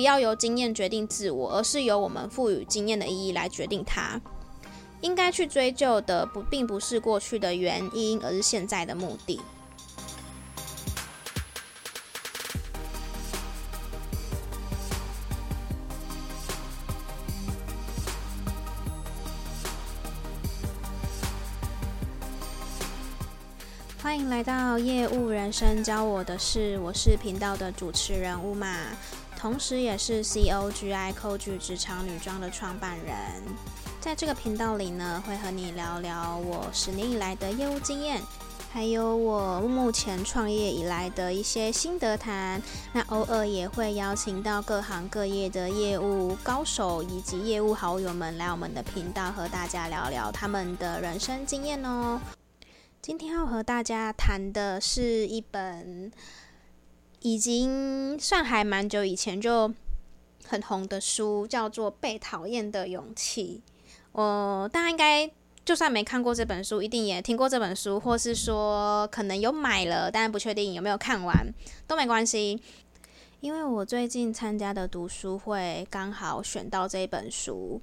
不要由经验决定自我，而是由我们赋予经验的意义来决定它。应该去追究的不，并不是过去的原因，而是现在的目的。欢迎来到业务人生教我的事，我是频道的主持人乌马，同时也是 COGI Coach 职场女装的创办人。在这个频道里呢，会和你聊聊我十年以来的业务经验，还有我目前创业以来的一些心得谈。那偶尔也会邀请到各行各业的业务高手以及业务好友们来我们的频道，和大家聊聊他们的人生经验哦。今天要和大家谈的是一本已经算还蛮久以前就很红的书，叫做《被讨厌的勇气》。我大家应该就算没看过这本书，一定也听过这本书，或是说可能有买了，但不确定有没有看完，都没关系。因为我最近参加的读书会刚好选到这本书，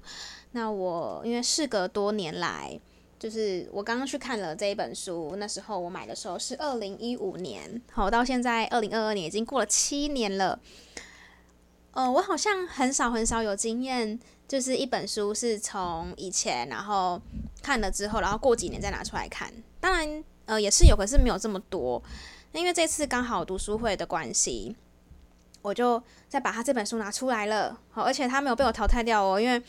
那我因为事隔多年来。就是我刚刚去看了这一本书，那时候我买的时候是二零一五年，好，到现在二零二二年已经过了七年了。呃，我好像很少很少有经验，就是一本书是从以前然后看了之后，然后过几年再拿出来看。当然，呃，也是有，可是没有这么多。因为这次刚好读书会的关系，我就再把他这本书拿出来了。好，而且他没有被我淘汰掉哦，因为。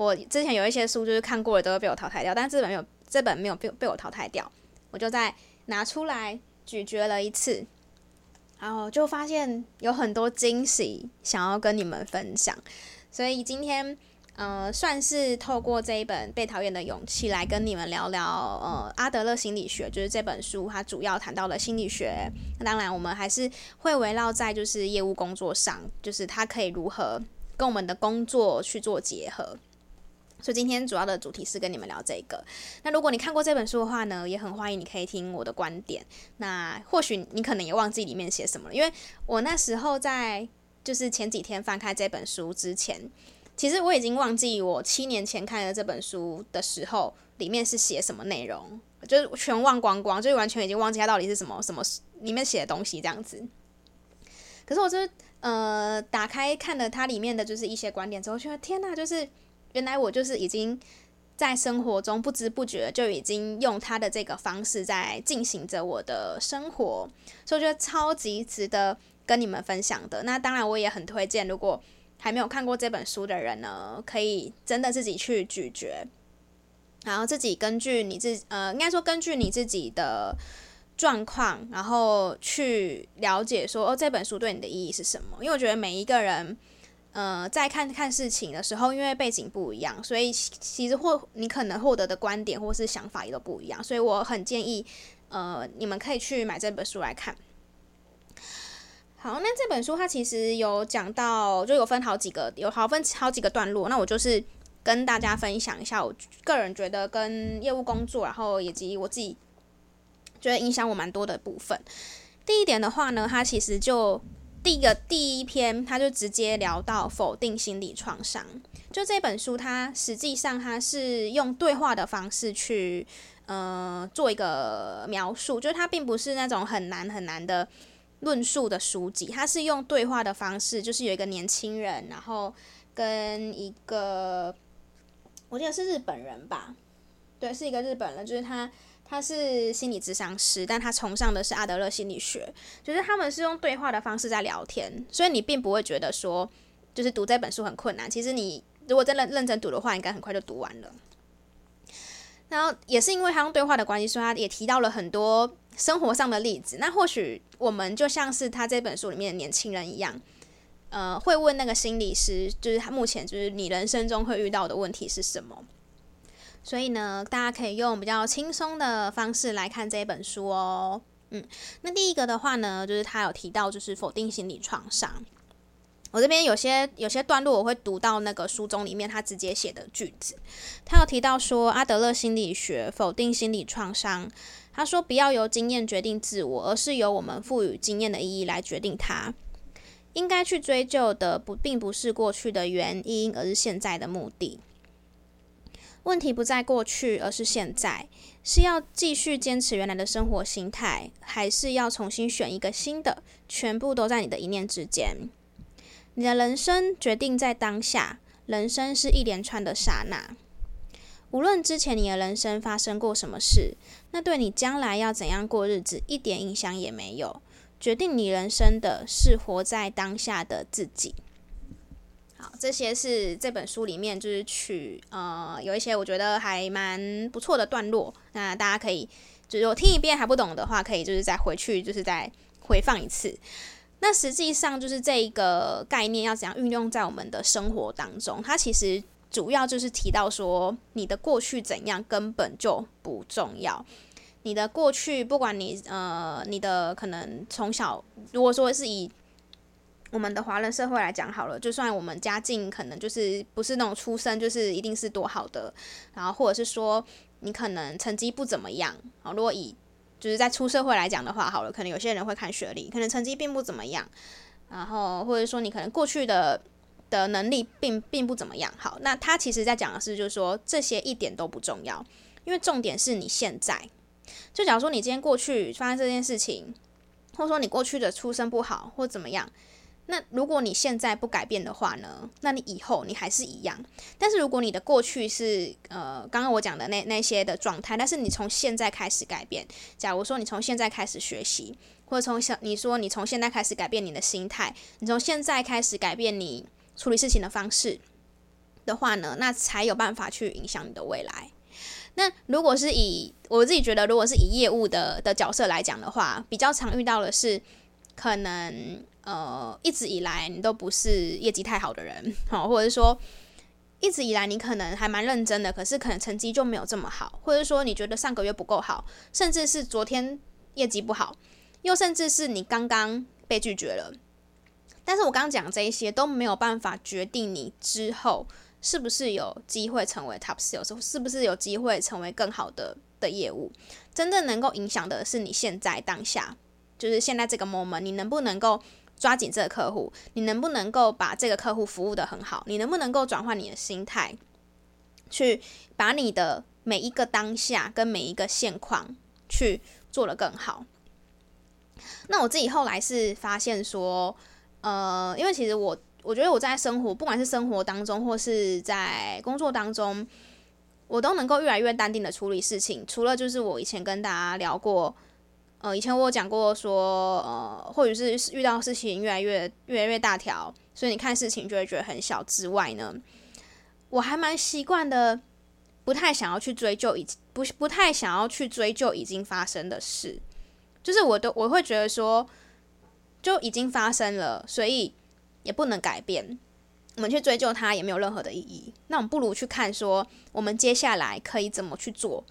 我之前有一些书就是看过了都会被我淘汰掉，但这本没有，这本没有被被我淘汰掉，我就再拿出来咀嚼了一次，然后就发现有很多惊喜想要跟你们分享，所以今天呃算是透过这一本《被讨厌的勇气》来跟你们聊聊呃阿德勒心理学，就是这本书它主要谈到的心理学。那当然我们还是会围绕在就是业务工作上，就是它可以如何跟我们的工作去做结合。所以今天主要的主题是跟你们聊这个。那如果你看过这本书的话呢，也很欢迎你可以听我的观点。那或许你可能也忘记里面写什么了，因为我那时候在就是前几天翻开这本书之前，其实我已经忘记我七年前看的这本书的时候里面是写什么内容，就是全忘光光，就是完全已经忘记它到底是什么什么里面写的东西这样子。可是我就是呃打开看了它里面的就是一些观点之后，觉得天哪，就是。原来我就是已经在生活中不知不觉就已经用他的这个方式在进行着我的生活，所以我觉得超级值得跟你们分享的。那当然我也很推荐，如果还没有看过这本书的人呢，可以真的自己去咀嚼，然后自己根据你自呃，应该说根据你自己的状况，然后去了解说哦，这本书对你的意义是什么？因为我觉得每一个人。呃，在看看事情的时候，因为背景不一样，所以其实获你可能获得的观点或是想法也都不一样，所以我很建议，呃，你们可以去买这本书来看。好，那这本书它其实有讲到，就有分好几个，有好分好几个段落。那我就是跟大家分享一下，我个人觉得跟业务工作，然后以及我自己觉得影响我蛮多的部分。第一点的话呢，它其实就。第一个第一篇，他就直接聊到否定心理创伤。就这本书，它实际上它是用对话的方式去呃做一个描述，就是它并不是那种很难很难的论述的书籍，它是用对话的方式，就是有一个年轻人，然后跟一个我记得是日本人吧，对，是一个日本人，就是他。他是心理咨商师，但他崇尚的是阿德勒心理学，就是他们是用对话的方式在聊天，所以你并不会觉得说，就是读这本书很困难。其实你如果真的认真读的话，应该很快就读完了。然后也是因为他用对话的关系，所以他也提到了很多生活上的例子。那或许我们就像是他这本书里面的年轻人一样，呃，会问那个心理师，就是他目前就是你人生中会遇到的问题是什么？所以呢，大家可以用比较轻松的方式来看这本书哦。嗯，那第一个的话呢，就是他有提到就是否定心理创伤。我这边有些有些段落我会读到那个书中里面他直接写的句子。他有提到说阿德勒心理学否定心理创伤。他说不要由经验决定自我，而是由我们赋予经验的意义来决定它。应该去追究的不并不是过去的原因，而是现在的目的。问题不在过去，而是现在。是要继续坚持原来的生活心态，还是要重新选一个新的？全部都在你的一念之间。你的人生决定在当下，人生是一连串的刹那。无论之前你的人生发生过什么事，那对你将来要怎样过日子一点影响也没有。决定你人生的是活在当下的自己。好，这些是这本书里面就是取呃有一些我觉得还蛮不错的段落，那大家可以就是我听一遍还不懂的话，可以就是再回去就是再回放一次。那实际上就是这一个概念要怎样运用在我们的生活当中，它其实主要就是提到说你的过去怎样根本就不重要，你的过去不管你呃你的可能从小如果说是以我们的华人社会来讲好了，就算我们家境可能就是不是那种出身就是一定是多好的，然后或者是说你可能成绩不怎么样啊。如果以就是在出社会来讲的话，好了，可能有些人会看学历，可能成绩并不怎么样，然后或者说你可能过去的的能力并并不怎么样。好，那他其实在讲的是，就是说这些一点都不重要，因为重点是你现在。就假如说你今天过去发生这件事情，或者说你过去的出身不好，或怎么样。那如果你现在不改变的话呢？那你以后你还是一样。但是如果你的过去是呃，刚刚我讲的那那些的状态，但是你从现在开始改变，假如说你从现在开始学习，或者从小你说你从现在开始改变你的心态，你从现在开始改变你处理事情的方式的话呢，那才有办法去影响你的未来。那如果是以我自己觉得，如果是以业务的的角色来讲的话，比较常遇到的是可能。呃，一直以来你都不是业绩太好的人，好，或者说一直以来你可能还蛮认真的，可是可能成绩就没有这么好，或者说你觉得上个月不够好，甚至是昨天业绩不好，又甚至是你刚刚被拒绝了。但是我刚刚讲这一些都没有办法决定你之后是不是有机会成为 top sales，是不是有机会成为更好的的业务。真正能够影响的是你现在当下，就是现在这个 moment，你能不能够。抓紧这个客户，你能不能够把这个客户服务得很好？你能不能够转换你的心态，去把你的每一个当下跟每一个现况去做得更好？那我自己后来是发现说，呃，因为其实我我觉得我在生活，不管是生活当中或是在工作当中，我都能够越来越淡定的处理事情。除了就是我以前跟大家聊过。呃，以前我有讲过说，呃，或者是遇到事情越来越越来越大条，所以你看事情就会觉得很小之外呢，我还蛮习惯的，不太想要去追究已不不太想要去追究已经发生的事，就是我都我会觉得说，就已经发生了，所以也不能改变，我们去追究它也没有任何的意义。那我们不如去看说，我们接下来可以怎么去做，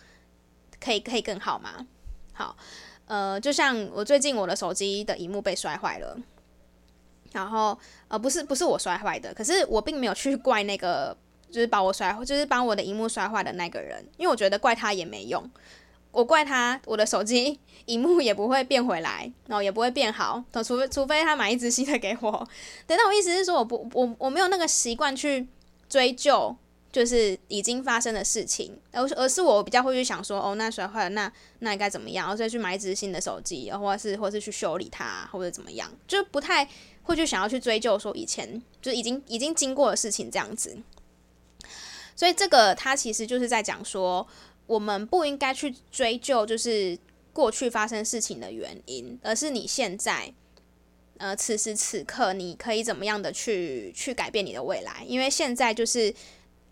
可以可以更好吗？好。呃，就像我最近我的手机的荧幕被摔坏了，然后呃，不是不是我摔坏的，可是我并没有去 怪那个就是把我摔，就是帮我的荧幕摔坏的那个人，因为我觉得怪他也没用，我怪他，我的手机荧幕也不会变回来，然后也不会变好，除非除非他买一只新的给我。对，那我意思是说，我不我我没有那个习惯去追究。就是已经发生的事情，而而是我比较会去想说，哦，那摔坏了，那那应该怎么样？然后再去买一只新的手机，或者是或是去修理它，或者怎么样，就不太会去想要去追究说以前就已经已经经过的事情这样子。所以这个它其实就是在讲说，我们不应该去追究就是过去发生事情的原因，而是你现在呃此时此刻你可以怎么样的去去改变你的未来，因为现在就是。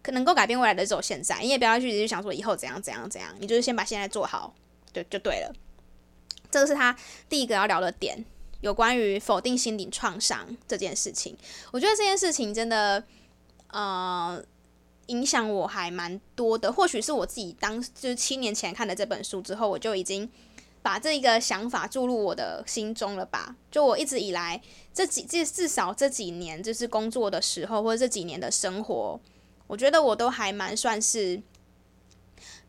可能够改变未来的只有现在，你也不要去一直想说以后怎样怎样怎样，你就是先把现在做好，就就对了。这个是他第一个要聊的点，有关于否定心理创伤这件事情。我觉得这件事情真的，呃，影响我还蛮多的。或许是我自己当就是七年前看的这本书之后，我就已经把这一个想法注入我的心中了吧。就我一直以来这几至至少这几年，就是工作的时候或者这几年的生活。我觉得我都还蛮算是，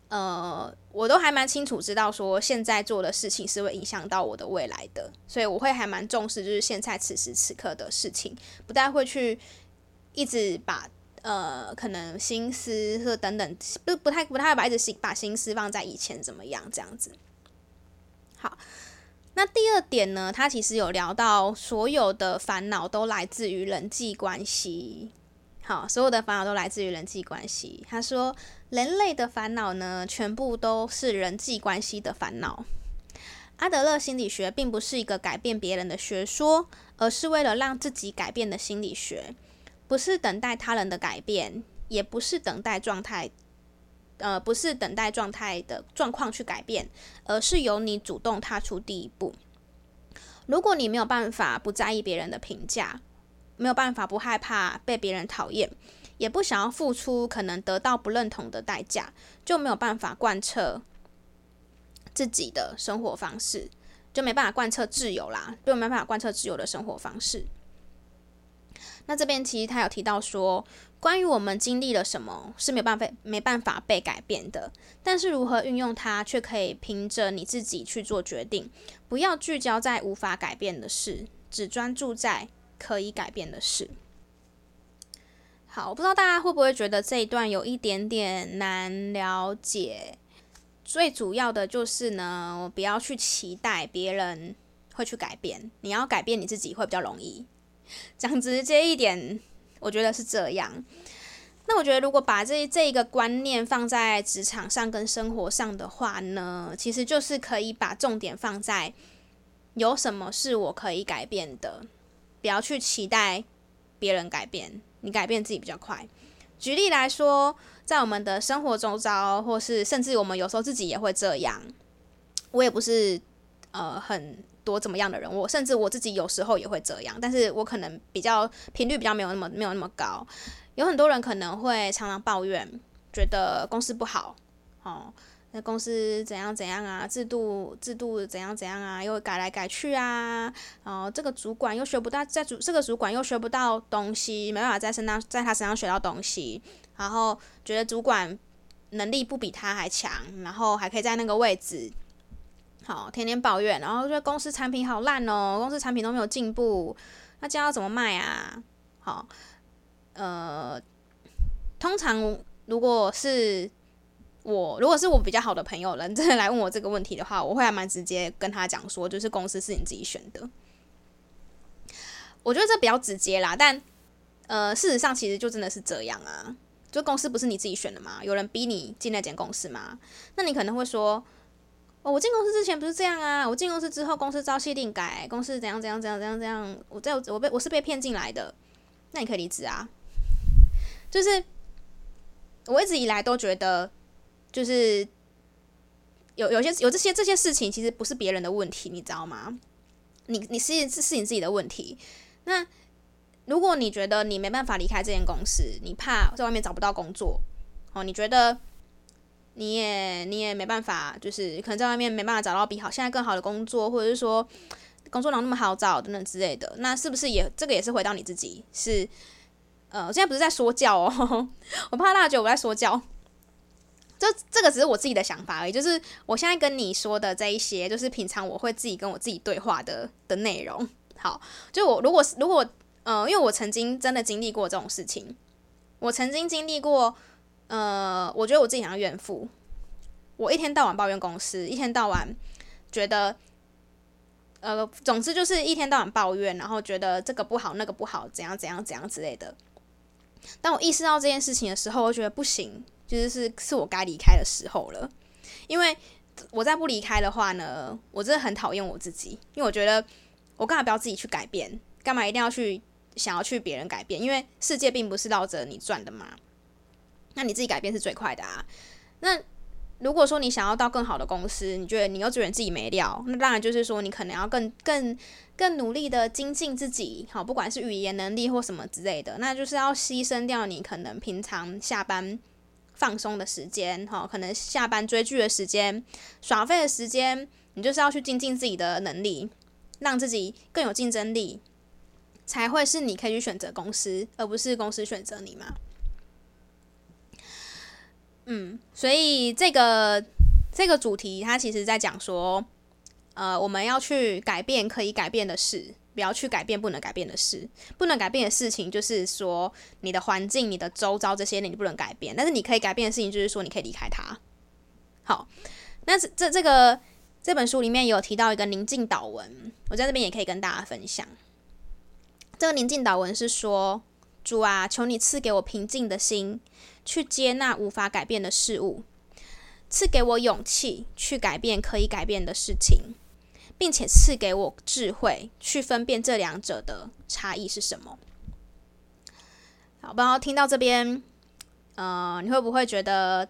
呃，我都还蛮清楚知道说现在做的事情是会影响到我的未来的，所以我会还蛮重视就是现在此时此刻的事情，不太会去一直把呃可能心思或等等不不太不太会把一直心把心思放在以前怎么样这样子。好。那第二点呢，他其实有聊到所有的烦恼都来自于人际关系。好，所有的烦恼都来自于人际关系。他说，人类的烦恼呢，全部都是人际关系的烦恼。阿德勒心理学并不是一个改变别人的学说，而是为了让自己改变的心理学，不是等待他人的改变，也不是等待状态。呃，不是等待状态的状况去改变，而是由你主动踏出第一步。如果你没有办法不在意别人的评价，没有办法不害怕被别人讨厌，也不想要付出可能得到不认同的代价，就没有办法贯彻自己的生活方式，就没办法贯彻自由啦，就没办法贯彻自由的生活方式。那这边其实他有提到说，关于我们经历了什么是没办法没办法被改变的，但是如何运用它却可以凭着你自己去做决定。不要聚焦在无法改变的事，只专注在可以改变的事。好，我不知道大家会不会觉得这一段有一点点难了解。最主要的就是呢，不要去期待别人会去改变，你要改变你自己会比较容易。讲直接一点，我觉得是这样。那我觉得，如果把这这一个观念放在职场上跟生活上的话呢，其实就是可以把重点放在有什么是我可以改变的，不要去期待别人改变，你改变自己比较快。举例来说，在我们的生活周遭，或是甚至我们有时候自己也会这样。我也不是呃很。多怎么样的人，我甚至我自己有时候也会这样，但是我可能比较频率比较没有那么没有那么高。有很多人可能会常常抱怨，觉得公司不好，哦，那公司怎样怎样啊，制度制度怎样怎样啊，又改来改去啊，哦，这个主管又学不到，在主这个主管又学不到东西，没办法在身上在他身上学到东西，然后觉得主管能力不比他还强，然后还可以在那个位置。好，天天抱怨，然后觉得公司产品好烂哦，公司产品都没有进步，那这样要怎么卖啊？好，呃，通常如果是我，如果是我比较好的朋友人真的来问我这个问题的话，我会还蛮直接跟他讲说，就是公司是你自己选的。我觉得这比较直接啦，但呃，事实上其实就真的是这样啊，就公司不是你自己选的吗？有人逼你进那间公司吗？那你可能会说。哦，我进公司之前不是这样啊！我进公司之后，公司朝夕定改，公司怎样怎样怎样怎样怎样，我在我被我是被骗进来的，那你可以离职啊。就是我一直以来都觉得，就是有有些有这些这些事情，其实不是别人的问题，你知道吗？你你是是是你自己的问题。那如果你觉得你没办法离开这间公司，你怕在外面找不到工作，哦，你觉得？你也你也没办法，就是可能在外面没办法找到比好现在更好的工作，或者是说工作哪那么好找等等之类的，那是不是也这个也是回到你自己？是呃，我现在不是在说教哦，我怕大家觉得我在说教。这这个只是我自己的想法而已，就是我现在跟你说的这一些，就是平常我会自己跟我自己对话的的内容。好，就我如果是如果呃，因为我曾经真的经历过这种事情，我曾经经历过。呃，我觉得我自己像怨妇，我一天到晚抱怨公司，一天到晚觉得，呃，总之就是一天到晚抱怨，然后觉得这个不好，那个不好，怎样怎样怎样之类的。当我意识到这件事情的时候，我觉得不行，就是是是我该离开的时候了。因为我再不离开的话呢，我真的很讨厌我自己，因为我觉得我干嘛不要自己去改变？干嘛一定要去想要去别人改变？因为世界并不是绕着你转的嘛。那你自己改变是最快的啊。那如果说你想要到更好的公司，你觉得你又觉得自己没料，那当然就是说你可能要更更更努力的精进自己，好，不管是语言能力或什么之类的，那就是要牺牲掉你可能平常下班放松的时间，哈，可能下班追剧的时间、耍废的时间，你就是要去精进自己的能力，让自己更有竞争力，才会是你可以去选择公司，而不是公司选择你嘛。嗯，所以这个这个主题，它其实在讲说，呃，我们要去改变可以改变的事，不要去改变不能改变的事。不能改变的事情，就是说你的环境、你的周遭这些你不能改变，但是你可以改变的事情，就是说你可以离开它。好，那这这这个这本书里面有提到一个宁静祷文，我在这边也可以跟大家分享。这个宁静祷文是说：主啊，求你赐给我平静的心。去接纳无法改变的事物，赐给我勇气去改变可以改变的事情，并且赐给我智慧去分辨这两者的差异是什么。好，不知道听到这边，呃，你会不会觉得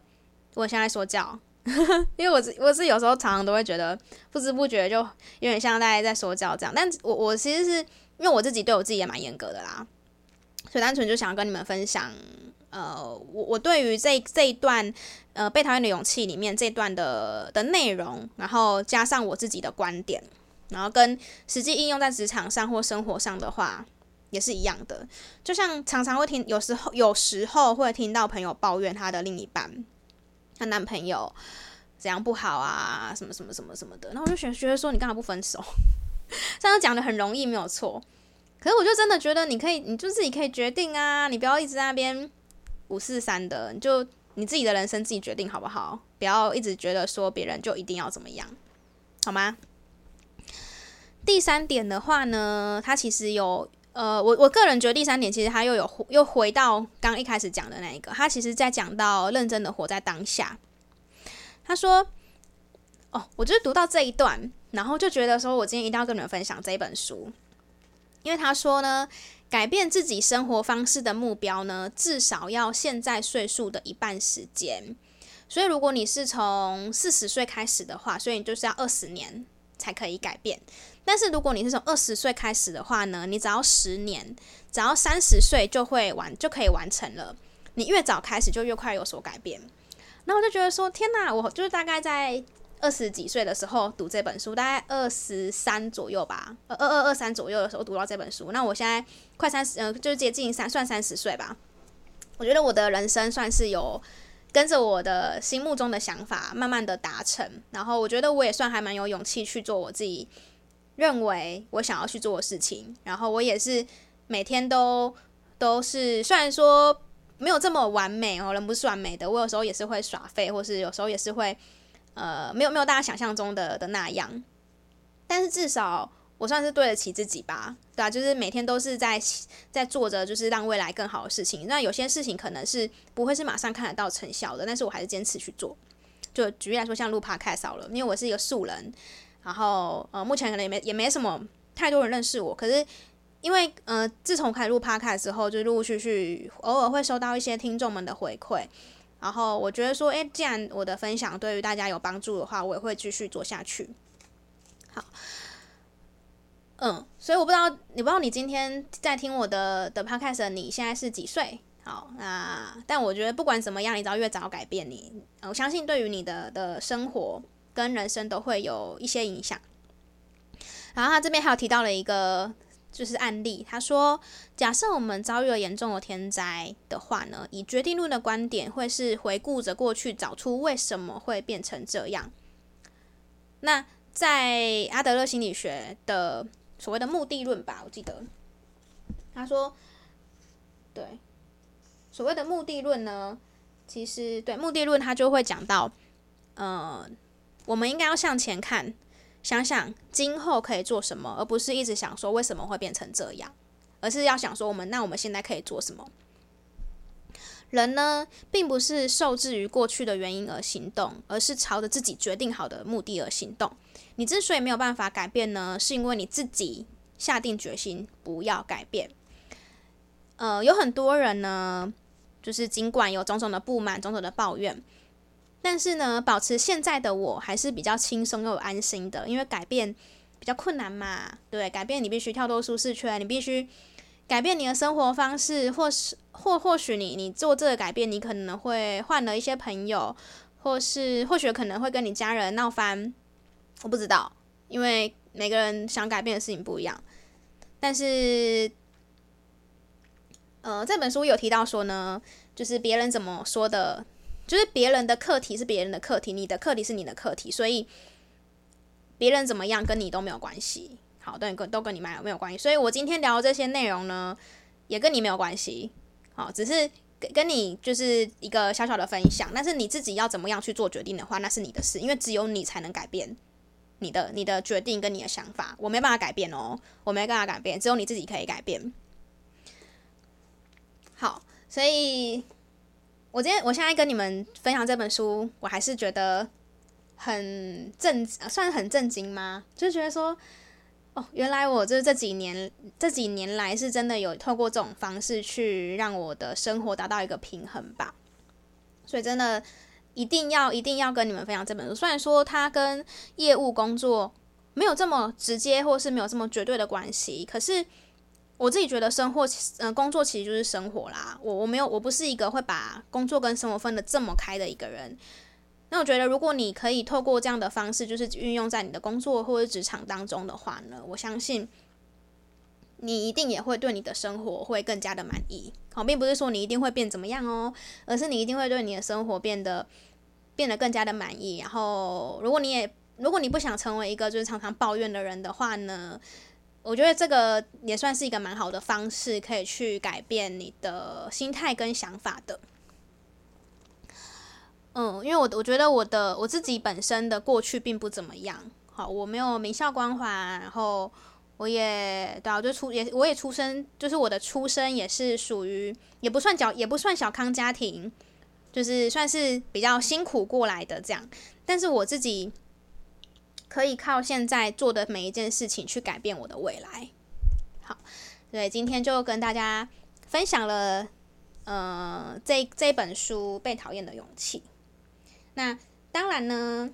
我现在说教？因为我我是有时候常常都会觉得不知不觉就有点像大家在说教这样，但我我其实是因为我自己对我自己也蛮严格的啦，所以单纯就想跟你们分享。呃，我我对于这这一段呃被讨厌的勇气里面这段的的内容，然后加上我自己的观点，然后跟实际应用在职场上或生活上的话，也是一样的。就像常常会听，有时候有时候会听到朋友抱怨他的另一半，他男朋友怎样不好啊，什么什么什么什么的，然后我就觉觉得说，你干嘛不分手？这样讲的很容易，没有错。可是我就真的觉得，你可以，你就自己可以决定啊，你不要一直在那边。五四三的，你就你自己的人生自己决定好不好？不要一直觉得说别人就一定要怎么样，好吗？第三点的话呢，它其实有呃，我我个人觉得第三点其实它又有又回到刚一开始讲的那一个，它其实在讲到认真的活在当下。他说：“哦，我就是读到这一段，然后就觉得说我今天一定要跟你们分享这一本书，因为他说呢。”改变自己生活方式的目标呢，至少要现在岁数的一半时间。所以，如果你是从四十岁开始的话，所以你就是要二十年才可以改变。但是，如果你是从二十岁开始的话呢，你只要十年，只要三十岁就会完就可以完成了。你越早开始，就越快有所改变。然后我就觉得说，天哪，我就是大概在。二十几岁的时候读这本书，大概二十三左右吧，二二二三左右的时候读到这本书。那我现在快三十，呃，就是接近三，算三十岁吧。我觉得我的人生算是有跟着我的心目中的想法慢慢的达成。然后我觉得我也算还蛮有勇气去做我自己认为我想要去做的事情。然后我也是每天都都是，虽然说没有这么完美哦，人不是完美的，我有时候也是会耍废，或是有时候也是会。呃，没有没有大家想象中的的那样，但是至少我算是对得起自己吧，对啊，就是每天都是在在做着，就是让未来更好的事情。那有些事情可能是不会是马上看得到成效的，但是我还是坚持去做。就举例来说，像录 Podcast 好了，因为我是一个素人，然后呃，目前可能也没也没什么太多人认识我，可是因为呃，自从开始录 Podcast 之后，就陆陆续续偶尔会收到一些听众们的回馈。然后我觉得说，诶，既然我的分享对于大家有帮助的话，我也会继续做下去。好，嗯，所以我不知道，你不知道你今天在听我的的 podcast，你现在是几岁？好，那但我觉得不管怎么样，你只要越早改变你，我相信对于你的的生活跟人生都会有一些影响。然后他这边还有提到了一个。就是案例，他说，假设我们遭遇了严重的天灾的话呢，以决定论的观点，会是回顾着过去，找出为什么会变成这样。那在阿德勒心理学的所谓的目的论吧，我记得他说，对，所谓的目的论呢，其实对目的论，他就会讲到，呃，我们应该要向前看。想想今后可以做什么，而不是一直想说为什么会变成这样，而是要想说我们那我们现在可以做什么？人呢，并不是受制于过去的原因而行动，而是朝着自己决定好的目的而行动。你之所以没有办法改变呢，是因为你自己下定决心不要改变。呃，有很多人呢，就是尽管有种种的不满、种种的抱怨。但是呢，保持现在的我还是比较轻松又安心的，因为改变比较困难嘛。对，改变你必须跳脱舒适圈，你必须改变你的生活方式，或是或或许你你做这个改变，你可能会换了一些朋友，或是或许可能会跟你家人闹翻，我不知道，因为每个人想改变的事情不一样。但是，呃，这本书有提到说呢，就是别人怎么说的。就是别人的课题是别人的课题，你的课题是你的课题，所以别人怎么样跟你都没有关系。好，对，跟都跟你没有没有关系。所以我今天聊的这些内容呢，也跟你没有关系。好，只是跟跟你就是一个小小的分享。但是你自己要怎么样去做决定的话，那是你的事，因为只有你才能改变你的你的决定跟你的想法。我没办法改变哦，我没办法改变，只有你自己可以改变。好，所以。我今天，我现在跟你们分享这本书，我还是觉得很震，算很震惊吗？就觉得说，哦，原来我这这几年这几年来是真的有透过这种方式去让我的生活达到一个平衡吧。所以真的一定要一定要跟你们分享这本书，虽然说它跟业务工作没有这么直接，或是没有这么绝对的关系，可是。我自己觉得生活，呃，工作其实就是生活啦。我我没有，我不是一个会把工作跟生活分得这么开的一个人。那我觉得，如果你可以透过这样的方式，就是运用在你的工作或者职场当中的话呢，我相信你一定也会对你的生活会更加的满意。好，并不是说你一定会变怎么样哦，而是你一定会对你的生活变得变得更加的满意。然后，如果你也如果你不想成为一个就是常常抱怨的人的话呢，我觉得这个也算是一个蛮好的方式，可以去改变你的心态跟想法的。嗯，因为我我觉得我的我自己本身的过去并不怎么样，好，我没有名校光环，然后我也对啊，就出也我也出生，就是我的出生也是属于也不算小也不算小康家庭，就是算是比较辛苦过来的这样，但是我自己。可以靠现在做的每一件事情去改变我的未来。好，对，今天就跟大家分享了，呃，这这本书《被讨厌的勇气》。那当然呢，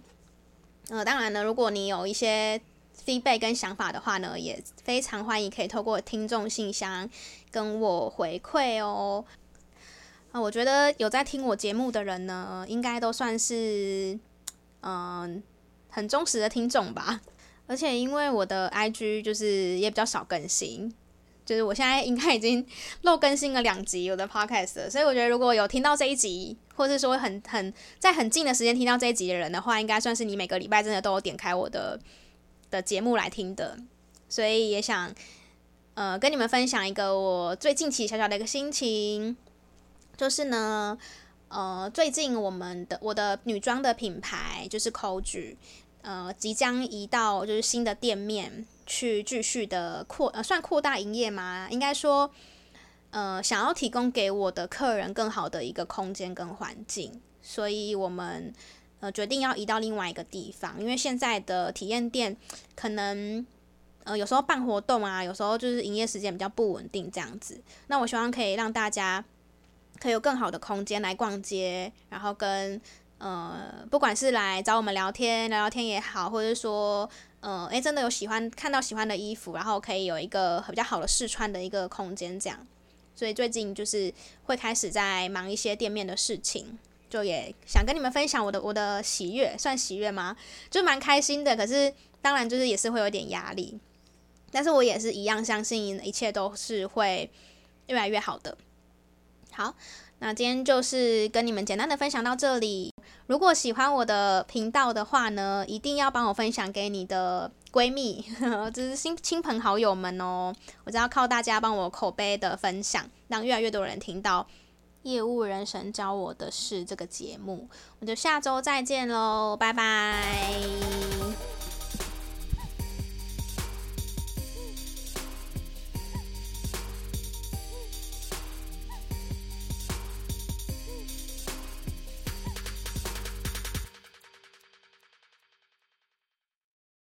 呃，当然呢，如果你有一些 feedback 跟想法的话呢，也非常欢迎可以透过听众信箱跟我回馈哦。啊、我觉得有在听我节目的人呢，应该都算是，嗯、很忠实的听众吧，而且因为我的 IG 就是也比较少更新，就是我现在应该已经 漏更新了两集我的 Podcast，所以我觉得如果有听到这一集，或是说很很在很近的时间听到这一集的人的话，应该算是你每个礼拜真的都有点开我的的节目来听的，所以也想呃跟你们分享一个我最近期小小的一个心情，就是呢呃最近我们的我的女装的品牌就是 Coach。呃，即将移到就是新的店面去继续的扩呃，算扩大营业吗？应该说，呃，想要提供给我的客人更好的一个空间跟环境，所以我们呃决定要移到另外一个地方，因为现在的体验店可能呃有时候办活动啊，有时候就是营业时间比较不稳定这样子。那我希望可以让大家可以有更好的空间来逛街，然后跟。呃，不管是来找我们聊天聊聊天也好，或者说，呃，诶，真的有喜欢看到喜欢的衣服，然后可以有一个比较好的试穿的一个空间，这样。所以最近就是会开始在忙一些店面的事情，就也想跟你们分享我的我的喜悦，算喜悦吗？就蛮开心的，可是当然就是也是会有点压力，但是我也是一样相信一切都是会越来越好的。好。那今天就是跟你们简单的分享到这里。如果喜欢我的频道的话呢，一定要帮我分享给你的闺蜜，呵呵，就是亲亲朋好友们哦。我只要靠大家帮我口碑的分享，让越来越多人听到《业务人神教我的事》这个节目。我就下周再见喽，拜拜。